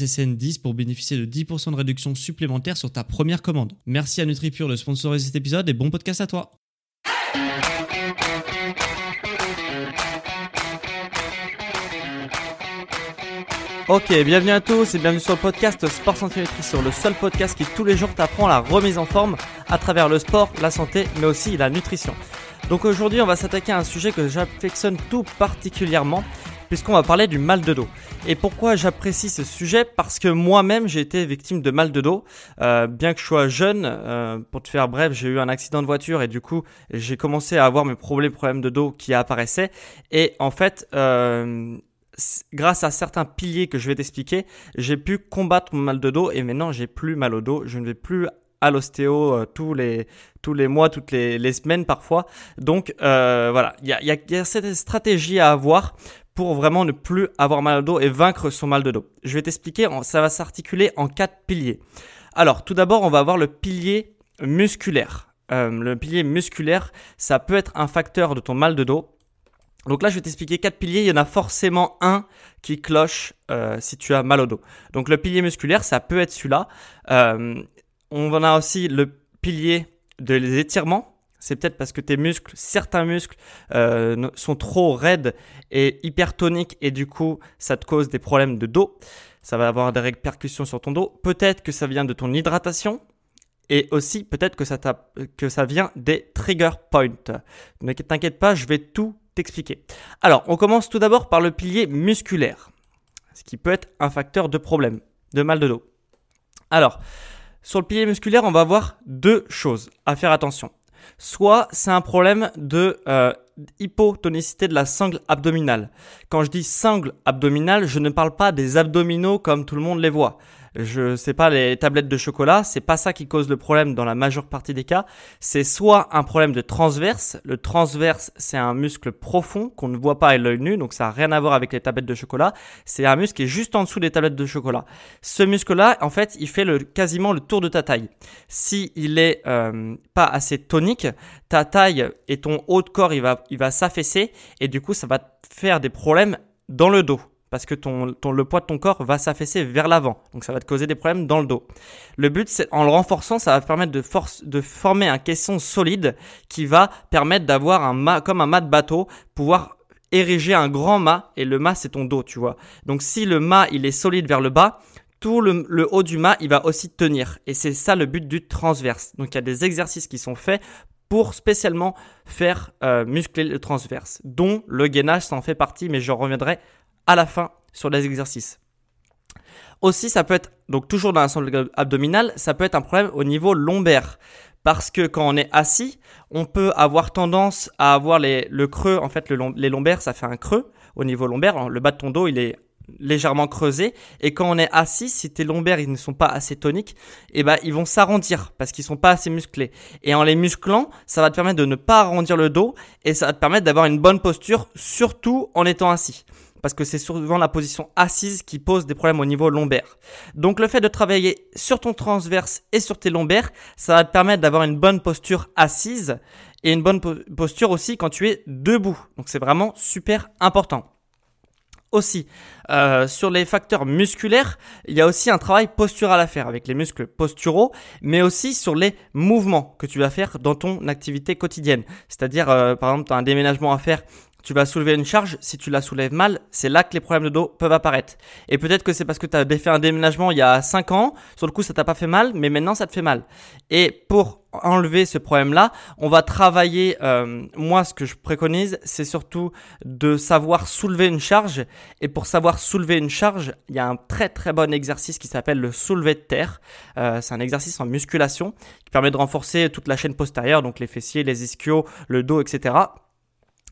SSN10 pour bénéficier de 10% de réduction supplémentaire sur ta première commande. Merci à NutriPure de sponsoriser cet épisode et bon podcast à toi. Ok, bienvenue à tous et bienvenue sur le podcast Sport Santé Nutrition, le seul podcast qui tous les jours t'apprend la remise en forme à travers le sport, la santé, mais aussi la nutrition. Donc aujourd'hui, on va s'attaquer à un sujet que j'affectionne tout particulièrement, puisqu'on va parler du mal de dos. Et pourquoi j'apprécie ce sujet? Parce que moi-même j'ai été victime de mal de dos. Euh, bien que je sois jeune, euh, pour te faire bref, j'ai eu un accident de voiture et du coup j'ai commencé à avoir mes problèmes, problèmes de dos qui apparaissaient. Et en fait, euh, grâce à certains piliers que je vais t'expliquer, j'ai pu combattre mon mal de dos et maintenant j'ai plus mal au dos. Je ne vais plus à l'ostéo euh, tous les tous les mois, toutes les, semaines parfois. Donc euh, voilà, il y, a, y a cette stratégie à avoir pour vraiment ne plus avoir mal au dos et vaincre son mal de dos. Je vais t'expliquer, ça va s'articuler en quatre piliers. Alors tout d'abord, on va avoir le pilier musculaire. Euh, le pilier musculaire, ça peut être un facteur de ton mal de dos. Donc là, je vais t'expliquer quatre piliers. Il y en a forcément un qui cloche euh, si tu as mal au dos. Donc le pilier musculaire, ça peut être celui-là. Euh, on en a aussi le pilier de les étirements. C'est peut-être parce que tes muscles, certains muscles euh, sont trop raides et hypertoniques et du coup ça te cause des problèmes de dos. Ça va avoir des répercussions sur ton dos. Peut-être que ça vient de ton hydratation et aussi peut-être que ça, que ça vient des trigger points. Ne t'inquiète pas, je vais tout t'expliquer. Alors on commence tout d'abord par le pilier musculaire, ce qui peut être un facteur de problème, de mal de dos. Alors, sur le pilier musculaire, on va avoir deux choses à faire attention. Soit c'est un problème de euh, hypotonicité de la sangle abdominale. Quand je dis sangle abdominale, je ne parle pas des abdominaux comme tout le monde les voit je sais pas les tablettes de chocolat, c'est pas ça qui cause le problème dans la majeure partie des cas. C'est soit un problème de transverse. Le transverse, c'est un muscle profond qu'on ne voit pas à l'œil nu, donc ça a rien à voir avec les tablettes de chocolat. C'est un muscle qui est juste en dessous des tablettes de chocolat. Ce muscle-là, en fait, il fait le, quasiment le tour de ta taille. Si il est euh, pas assez tonique, ta taille et ton haut de corps, il va, il va s'affaisser et du coup, ça va faire des problèmes dans le dos parce que ton, ton, le poids de ton corps va s'affaisser vers l'avant. Donc ça va te causer des problèmes dans le dos. Le but, c'est en le renforçant, ça va permettre de, force, de former un caisson solide qui va permettre d'avoir un mât, comme un mât de bateau, pouvoir ériger un grand mât et le mât c'est ton dos, tu vois. Donc si le mât il est solide vers le bas, tout le, le, haut du mât, il va aussi tenir. Et c'est ça le but du transverse. Donc il y a des exercices qui sont faits pour spécialement faire euh, muscler le transverse, dont le gainage s'en fait partie, mais j'en reviendrai à la fin sur les exercices. Aussi, ça peut être, donc toujours dans l'ensemble abdominal, ça peut être un problème au niveau lombaire. Parce que quand on est assis, on peut avoir tendance à avoir le creux, en fait, le, les lombaires, ça fait un creux au niveau lombaire. Le bas de ton dos, il est légèrement creusé et quand on est assis si tes lombaires ils ne sont pas assez toniques eh ben ils vont s'arrondir parce qu'ils sont pas assez musclés et en les musclant ça va te permettre de ne pas arrondir le dos et ça va te permettre d'avoir une bonne posture surtout en étant assis parce que c'est souvent la position assise qui pose des problèmes au niveau lombaire. Donc le fait de travailler sur ton transverse et sur tes lombaires, ça va te permettre d'avoir une bonne posture assise et une bonne posture aussi quand tu es debout. Donc c'est vraiment super important. Aussi, euh, sur les facteurs musculaires, il y a aussi un travail postural à faire avec les muscles posturaux, mais aussi sur les mouvements que tu vas faire dans ton activité quotidienne. C'est-à-dire, euh, par exemple, tu as un déménagement à faire tu vas soulever une charge, si tu la soulèves mal, c'est là que les problèmes de dos peuvent apparaître. Et peut-être que c'est parce que tu as fait un déménagement il y a 5 ans, sur le coup ça t'a pas fait mal, mais maintenant ça te fait mal. Et pour enlever ce problème-là, on va travailler, euh, moi ce que je préconise, c'est surtout de savoir soulever une charge. Et pour savoir soulever une charge, il y a un très très bon exercice qui s'appelle le soulevé de terre. Euh, c'est un exercice en musculation qui permet de renforcer toute la chaîne postérieure, donc les fessiers, les ischios, le dos, etc.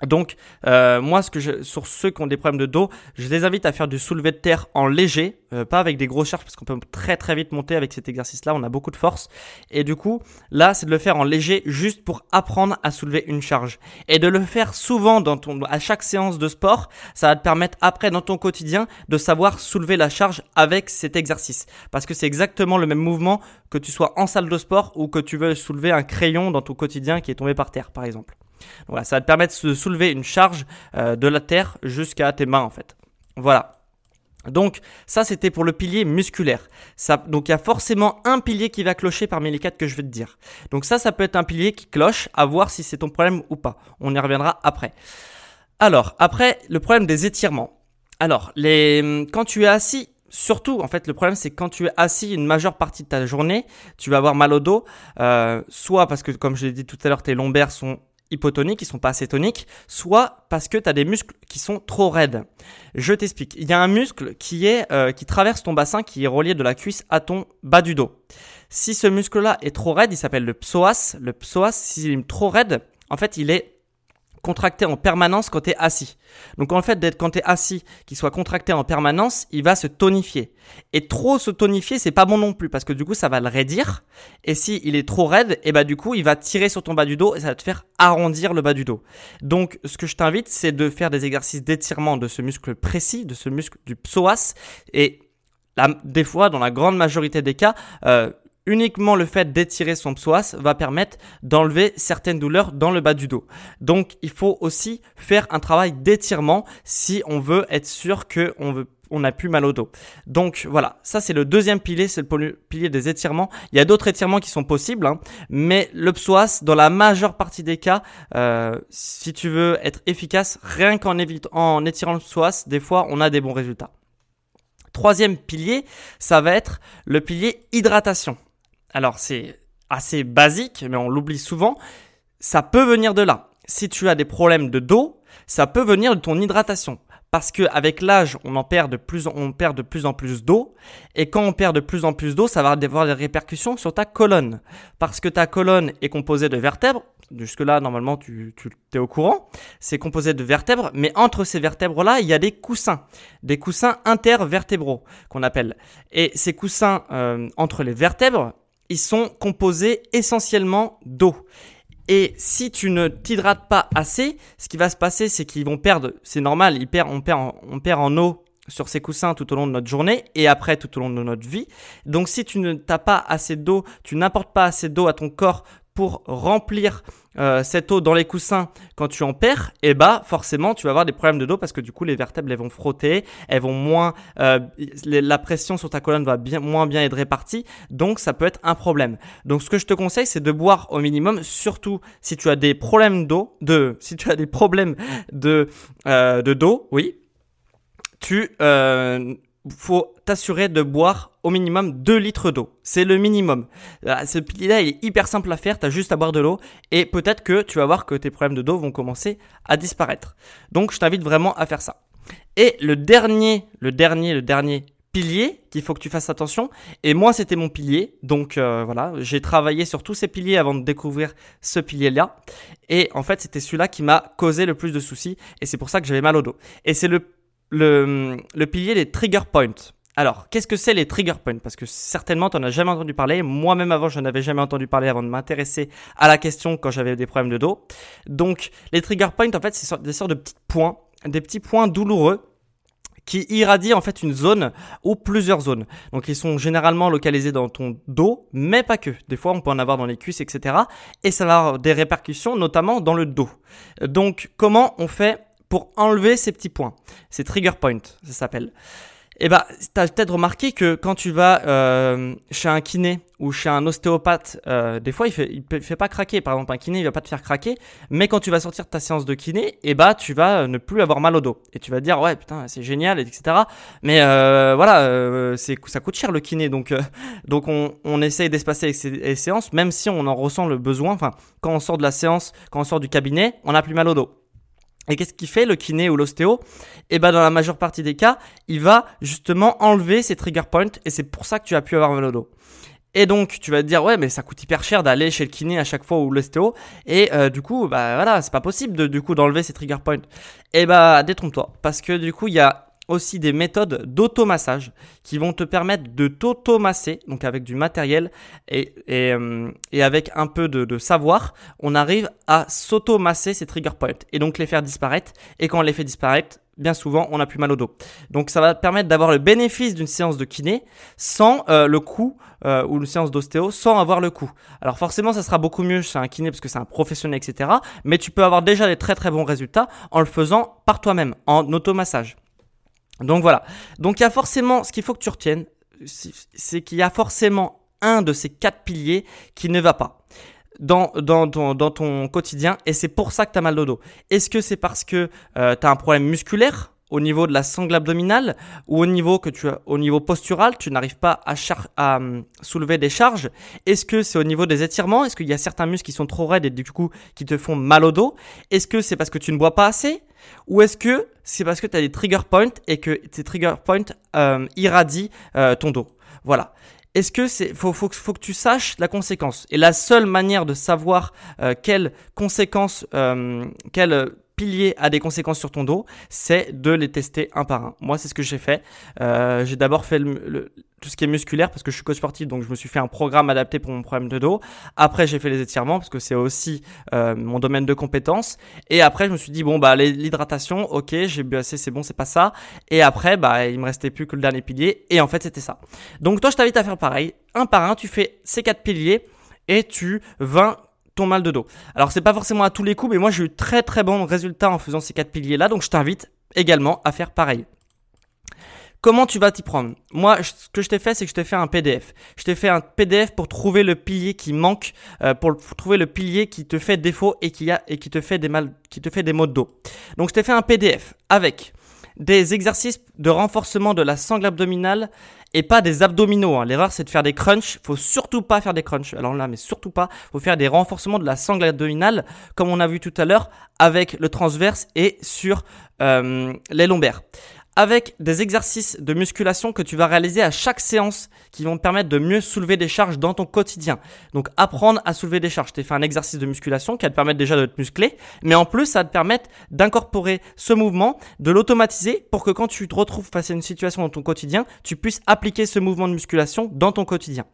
Donc, euh, moi, ce que je, sur ceux qui ont des problèmes de dos, je les invite à faire du soulevé de terre en léger, euh, pas avec des grosses charges, parce qu'on peut très très vite monter avec cet exercice-là, on a beaucoup de force. Et du coup, là, c'est de le faire en léger, juste pour apprendre à soulever une charge. Et de le faire souvent dans ton, à chaque séance de sport, ça va te permettre après, dans ton quotidien, de savoir soulever la charge avec cet exercice. Parce que c'est exactement le même mouvement que tu sois en salle de sport ou que tu veux soulever un crayon dans ton quotidien qui est tombé par terre, par exemple. Voilà, ça va te permettre de soulever une charge euh, de la terre jusqu'à tes mains en fait. Voilà. Donc ça c'était pour le pilier musculaire. Ça, donc il y a forcément un pilier qui va clocher parmi les quatre que je vais te dire. Donc ça ça peut être un pilier qui cloche à voir si c'est ton problème ou pas. On y reviendra après. Alors après le problème des étirements. Alors quand tu es assis Surtout, en fait, le problème, c'est quand tu es assis une majeure partie de ta journée, tu vas avoir mal au dos, euh, soit parce que, comme je l'ai dit tout à l'heure, tes lombaires sont hypotoniques, ils sont pas assez toniques, soit parce que tu as des muscles qui sont trop raides. Je t'explique. Il y a un muscle qui est euh, qui traverse ton bassin, qui est relié de la cuisse à ton bas du dos. Si ce muscle-là est trop raide, il s'appelle le psoas. Le psoas, s'il est trop raide, en fait, il est contracté en permanence quand tu es assis. Donc en fait d'être quand tu es assis, qu'il soit contracté en permanence, il va se tonifier. Et trop se tonifier, c'est pas bon non plus parce que du coup ça va le raidir et si il est trop raide, et eh bah du coup, il va tirer sur ton bas du dos et ça va te faire arrondir le bas du dos. Donc ce que je t'invite, c'est de faire des exercices d'étirement de ce muscle précis, de ce muscle du psoas et des fois, dans la grande majorité des cas, euh, uniquement le fait d'étirer son psoas va permettre d'enlever certaines douleurs dans le bas du dos. Donc il faut aussi faire un travail d'étirement si on veut être sûr que on veut n'a plus mal au dos. Donc voilà, ça c'est le deuxième pilier, c'est le pilier des étirements. Il y a d'autres étirements qui sont possibles, hein, mais le psoas, dans la majeure partie des cas, euh, si tu veux être efficace, rien qu'en en étirant le psoas, des fois on a des bons résultats. Troisième pilier, ça va être le pilier hydratation. Alors c'est assez basique, mais on l'oublie souvent. Ça peut venir de là. Si tu as des problèmes de dos, ça peut venir de ton hydratation. Parce que avec l'âge, on en perd de plus, on perd de plus en plus d'eau, et quand on perd de plus en plus d'eau, ça va avoir des répercussions sur ta colonne. Parce que ta colonne est composée de vertèbres. Jusque-là, normalement, tu, tu es au courant. C'est composé de vertèbres, mais entre ces vertèbres-là, il y a des coussins, des coussins intervertébraux qu'on appelle. Et ces coussins euh, entre les vertèbres, ils sont composés essentiellement d'eau. Et si tu ne t'hydrates pas assez, ce qui va se passer, c'est qu'ils vont perdre, c'est normal, ils perdent, on, perd en, on perd en eau sur ces coussins tout au long de notre journée et après tout au long de notre vie. Donc si tu ne t'as pas assez d'eau, tu n'apportes pas assez d'eau à ton corps pour remplir euh, cette eau dans les coussins quand tu en perds, et eh bah forcément tu vas avoir des problèmes de dos parce que du coup les vertèbres elles vont frotter, elles vont moins, euh, la pression sur ta colonne va bien moins bien être répartie, donc ça peut être un problème. Donc ce que je te conseille c'est de boire au minimum, surtout si tu as des problèmes d'eau, de si tu as des problèmes de euh, de dos, oui, tu faut t'assurer de boire au minimum 2 litres d'eau. C'est le minimum. Ce pilier-là, il est hyper simple à faire, tu as juste à boire de l'eau et peut-être que tu vas voir que tes problèmes de dos vont commencer à disparaître. Donc je t'invite vraiment à faire ça. Et le dernier, le dernier, le dernier pilier qu'il faut que tu fasses attention. Et moi, c'était mon pilier. Donc euh, voilà, j'ai travaillé sur tous ces piliers avant de découvrir ce pilier-là. Et en fait, c'était celui-là qui m'a causé le plus de soucis. Et c'est pour ça que j'avais mal au dos. Et c'est le le, le pilier des trigger points. Alors, qu'est-ce que c'est les trigger points? Parce que certainement, tu n'en as jamais entendu parler. Moi-même avant, je n'avais jamais entendu parler avant de m'intéresser à la question quand j'avais des problèmes de dos. Donc, les trigger points, en fait, c'est des sortes de petits points, des petits points douloureux qui irradient en fait une zone ou plusieurs zones. Donc ils sont généralement localisés dans ton dos, mais pas que. Des fois on peut en avoir dans les cuisses, etc. Et ça va avoir des répercussions notamment dans le dos. Donc comment on fait pour enlever ces petits points. C'est trigger point, ça s'appelle. Eh bah, tu as peut-être remarqué que quand tu vas euh, chez un kiné ou chez un ostéopathe, euh, des fois il fait, il fait pas craquer. Par exemple, un kiné il va pas te faire craquer, mais quand tu vas sortir de ta séance de kiné, eh bah tu vas ne plus avoir mal au dos et tu vas dire ouais putain c'est génial etc. Mais euh, voilà, euh, c'est ça coûte cher le kiné donc euh, donc on, on essaye d'espacer ces, séances même si on en ressent le besoin. Enfin quand on sort de la séance, quand on sort du cabinet, on a plus mal au dos. Et qu'est-ce qu'il fait le kiné ou l'ostéo? Eh ben dans la majeure partie des cas, il va justement enlever ces trigger points et c'est pour ça que tu as pu avoir mal au dos. Et donc tu vas te dire ouais mais ça coûte hyper cher d'aller chez le kiné à chaque fois ou l'ostéo et euh, du coup bah voilà c'est pas possible du coup d'enlever ces trigger points. Et bah détrompe-toi parce que du coup il y a aussi des méthodes d'automassage qui vont te permettre de t'automasser, donc avec du matériel et, et, euh, et avec un peu de, savoir, on arrive à s'automasser ces trigger points et donc les faire disparaître. Et quand on les fait disparaître, bien souvent, on a plus mal au dos. Donc ça va te permettre d'avoir le bénéfice d'une séance de kiné sans euh, le coût euh, ou une séance d'ostéo sans avoir le coût. Alors forcément, ça sera beaucoup mieux chez un kiné parce que c'est un professionnel, etc. Mais tu peux avoir déjà des très très bons résultats en le faisant par toi-même, en automassage. Donc voilà. Donc il y a forcément, ce qu'il faut que tu retiennes, c'est qu'il y a forcément un de ces quatre piliers qui ne va pas. Dans, dans, ton, quotidien et c'est pour ça que tu as mal au dos. Est-ce que c'est parce que euh, tu as un problème musculaire? Au niveau de la sangle abdominale ou au niveau que tu as, au niveau postural, tu n'arrives pas à, à hum, soulever des charges. Est-ce que c'est au niveau des étirements? Est-ce qu'il y a certains muscles qui sont trop raides et du coup qui te font mal au dos? Est-ce que c'est parce que tu ne bois pas assez? Ou est-ce que c'est parce que tu as des trigger points et que ces trigger points euh, irradient euh, ton dos? Voilà. Est-ce que c'est faut, faut, faut, que tu saches la conséquence. Et la seule manière de savoir euh, quelles conséquences, euh, quelles pilier a des conséquences sur ton dos, c'est de les tester un par un. Moi, c'est ce que j'ai fait. Euh, j'ai d'abord fait tout ce qui est musculaire parce que je suis coach sportif, donc je me suis fait un programme adapté pour mon problème de dos. Après, j'ai fait les étirements parce que c'est aussi euh, mon domaine de compétence. Et après, je me suis dit bon bah l'hydratation, ok, j'ai bu assez, c'est bon, c'est pas ça. Et après, bah il me restait plus que le dernier pilier. Et en fait, c'était ça. Donc toi, je t'invite à faire pareil, un par un. Tu fais ces quatre piliers et tu vas mal de dos. Alors c'est pas forcément à tous les coups, mais moi j'ai eu très très bons résultats en faisant ces quatre piliers là, donc je t'invite également à faire pareil. Comment tu vas t'y prendre? Moi, ce que je t'ai fait, c'est que je t'ai fait un PDF. Je t'ai fait un PDF pour trouver le pilier qui manque, euh, pour trouver le pilier qui te fait défaut et qui a et qui te fait des mal, qui te fait des maux de dos. Donc, je t'ai fait un PDF avec des exercices de renforcement de la sangle abdominale et pas des abdominaux. Hein. L'erreur, c'est de faire des crunchs. Faut surtout pas faire des crunchs. Alors là, mais surtout pas. Faut faire des renforcements de la sangle abdominale, comme on a vu tout à l'heure, avec le transverse et sur euh, les lombaires avec des exercices de musculation que tu vas réaliser à chaque séance qui vont te permettre de mieux soulever des charges dans ton quotidien. Donc apprendre à soulever des charges. Je t'ai fait un exercice de musculation qui va te permettre déjà de te muscler, mais en plus ça va te permettre d'incorporer ce mouvement, de l'automatiser pour que quand tu te retrouves face à une situation dans ton quotidien, tu puisses appliquer ce mouvement de musculation dans ton quotidien.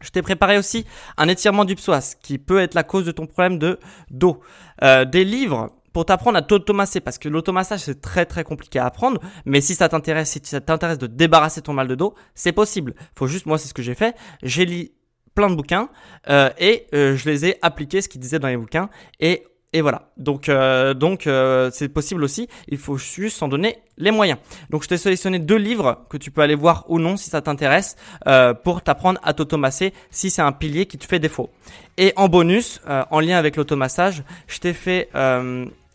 Je t'ai préparé aussi un étirement du psoas qui peut être la cause de ton problème de dos. Euh, des livres pour t'apprendre à t'automasser parce que l'automassage c'est très très compliqué à apprendre mais si ça t'intéresse si ça t'intéresse de débarrasser ton mal de dos c'est possible. Faut juste moi c'est ce que j'ai fait. J'ai lu plein de bouquins euh, et euh, je les ai appliqués ce qu'ils disaient dans les bouquins et et voilà. Donc, euh, donc euh, c'est possible aussi. Il faut juste s'en donner les moyens. Donc, je t'ai sélectionné deux livres que tu peux aller voir ou non si ça t'intéresse euh, pour t'apprendre à t'automasser si c'est un pilier qui te fait défaut. Et en bonus, en lien avec l'automassage, je t'ai fait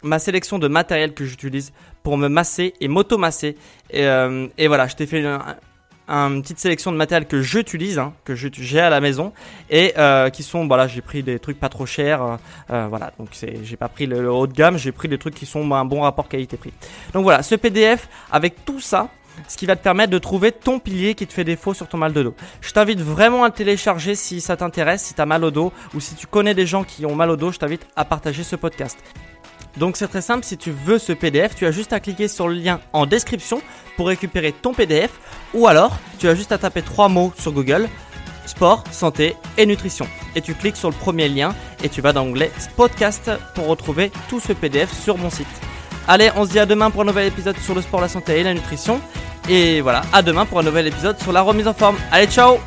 ma sélection de matériel que j'utilise pour me masser et m'automasser. Et, et voilà, je t'ai fait un, une petite sélection de matériel que j'utilise, hein, que j'ai à la maison et euh, qui sont, voilà, j'ai pris des trucs pas trop chers, euh, euh voilà, donc j'ai pas pris le, haut de gamme, j'ai pris des trucs qui sont un bon rapport qualité-prix. Donc voilà, ce PDF avec tout ça, ce qui va te permettre de trouver ton pilier qui te fait défaut sur ton mal de dos. Je t'invite vraiment à le télécharger si ça t'intéresse, si tu as mal au dos ou si tu connais des gens qui ont mal au dos, je t'invite à partager ce podcast. Donc c'est très simple, si tu veux ce PDF, tu as juste à cliquer sur le lien en description pour récupérer ton PDF ou alors tu as juste à taper trois mots sur Google sport, santé et nutrition. Et tu cliques sur le premier lien et tu vas dans l'onglet podcast pour retrouver tout ce PDF sur mon site. Allez, on se dit à demain pour un nouvel épisode sur le sport, la santé et la nutrition. Et voilà, à demain pour un nouvel épisode sur la remise en forme. Allez, ciao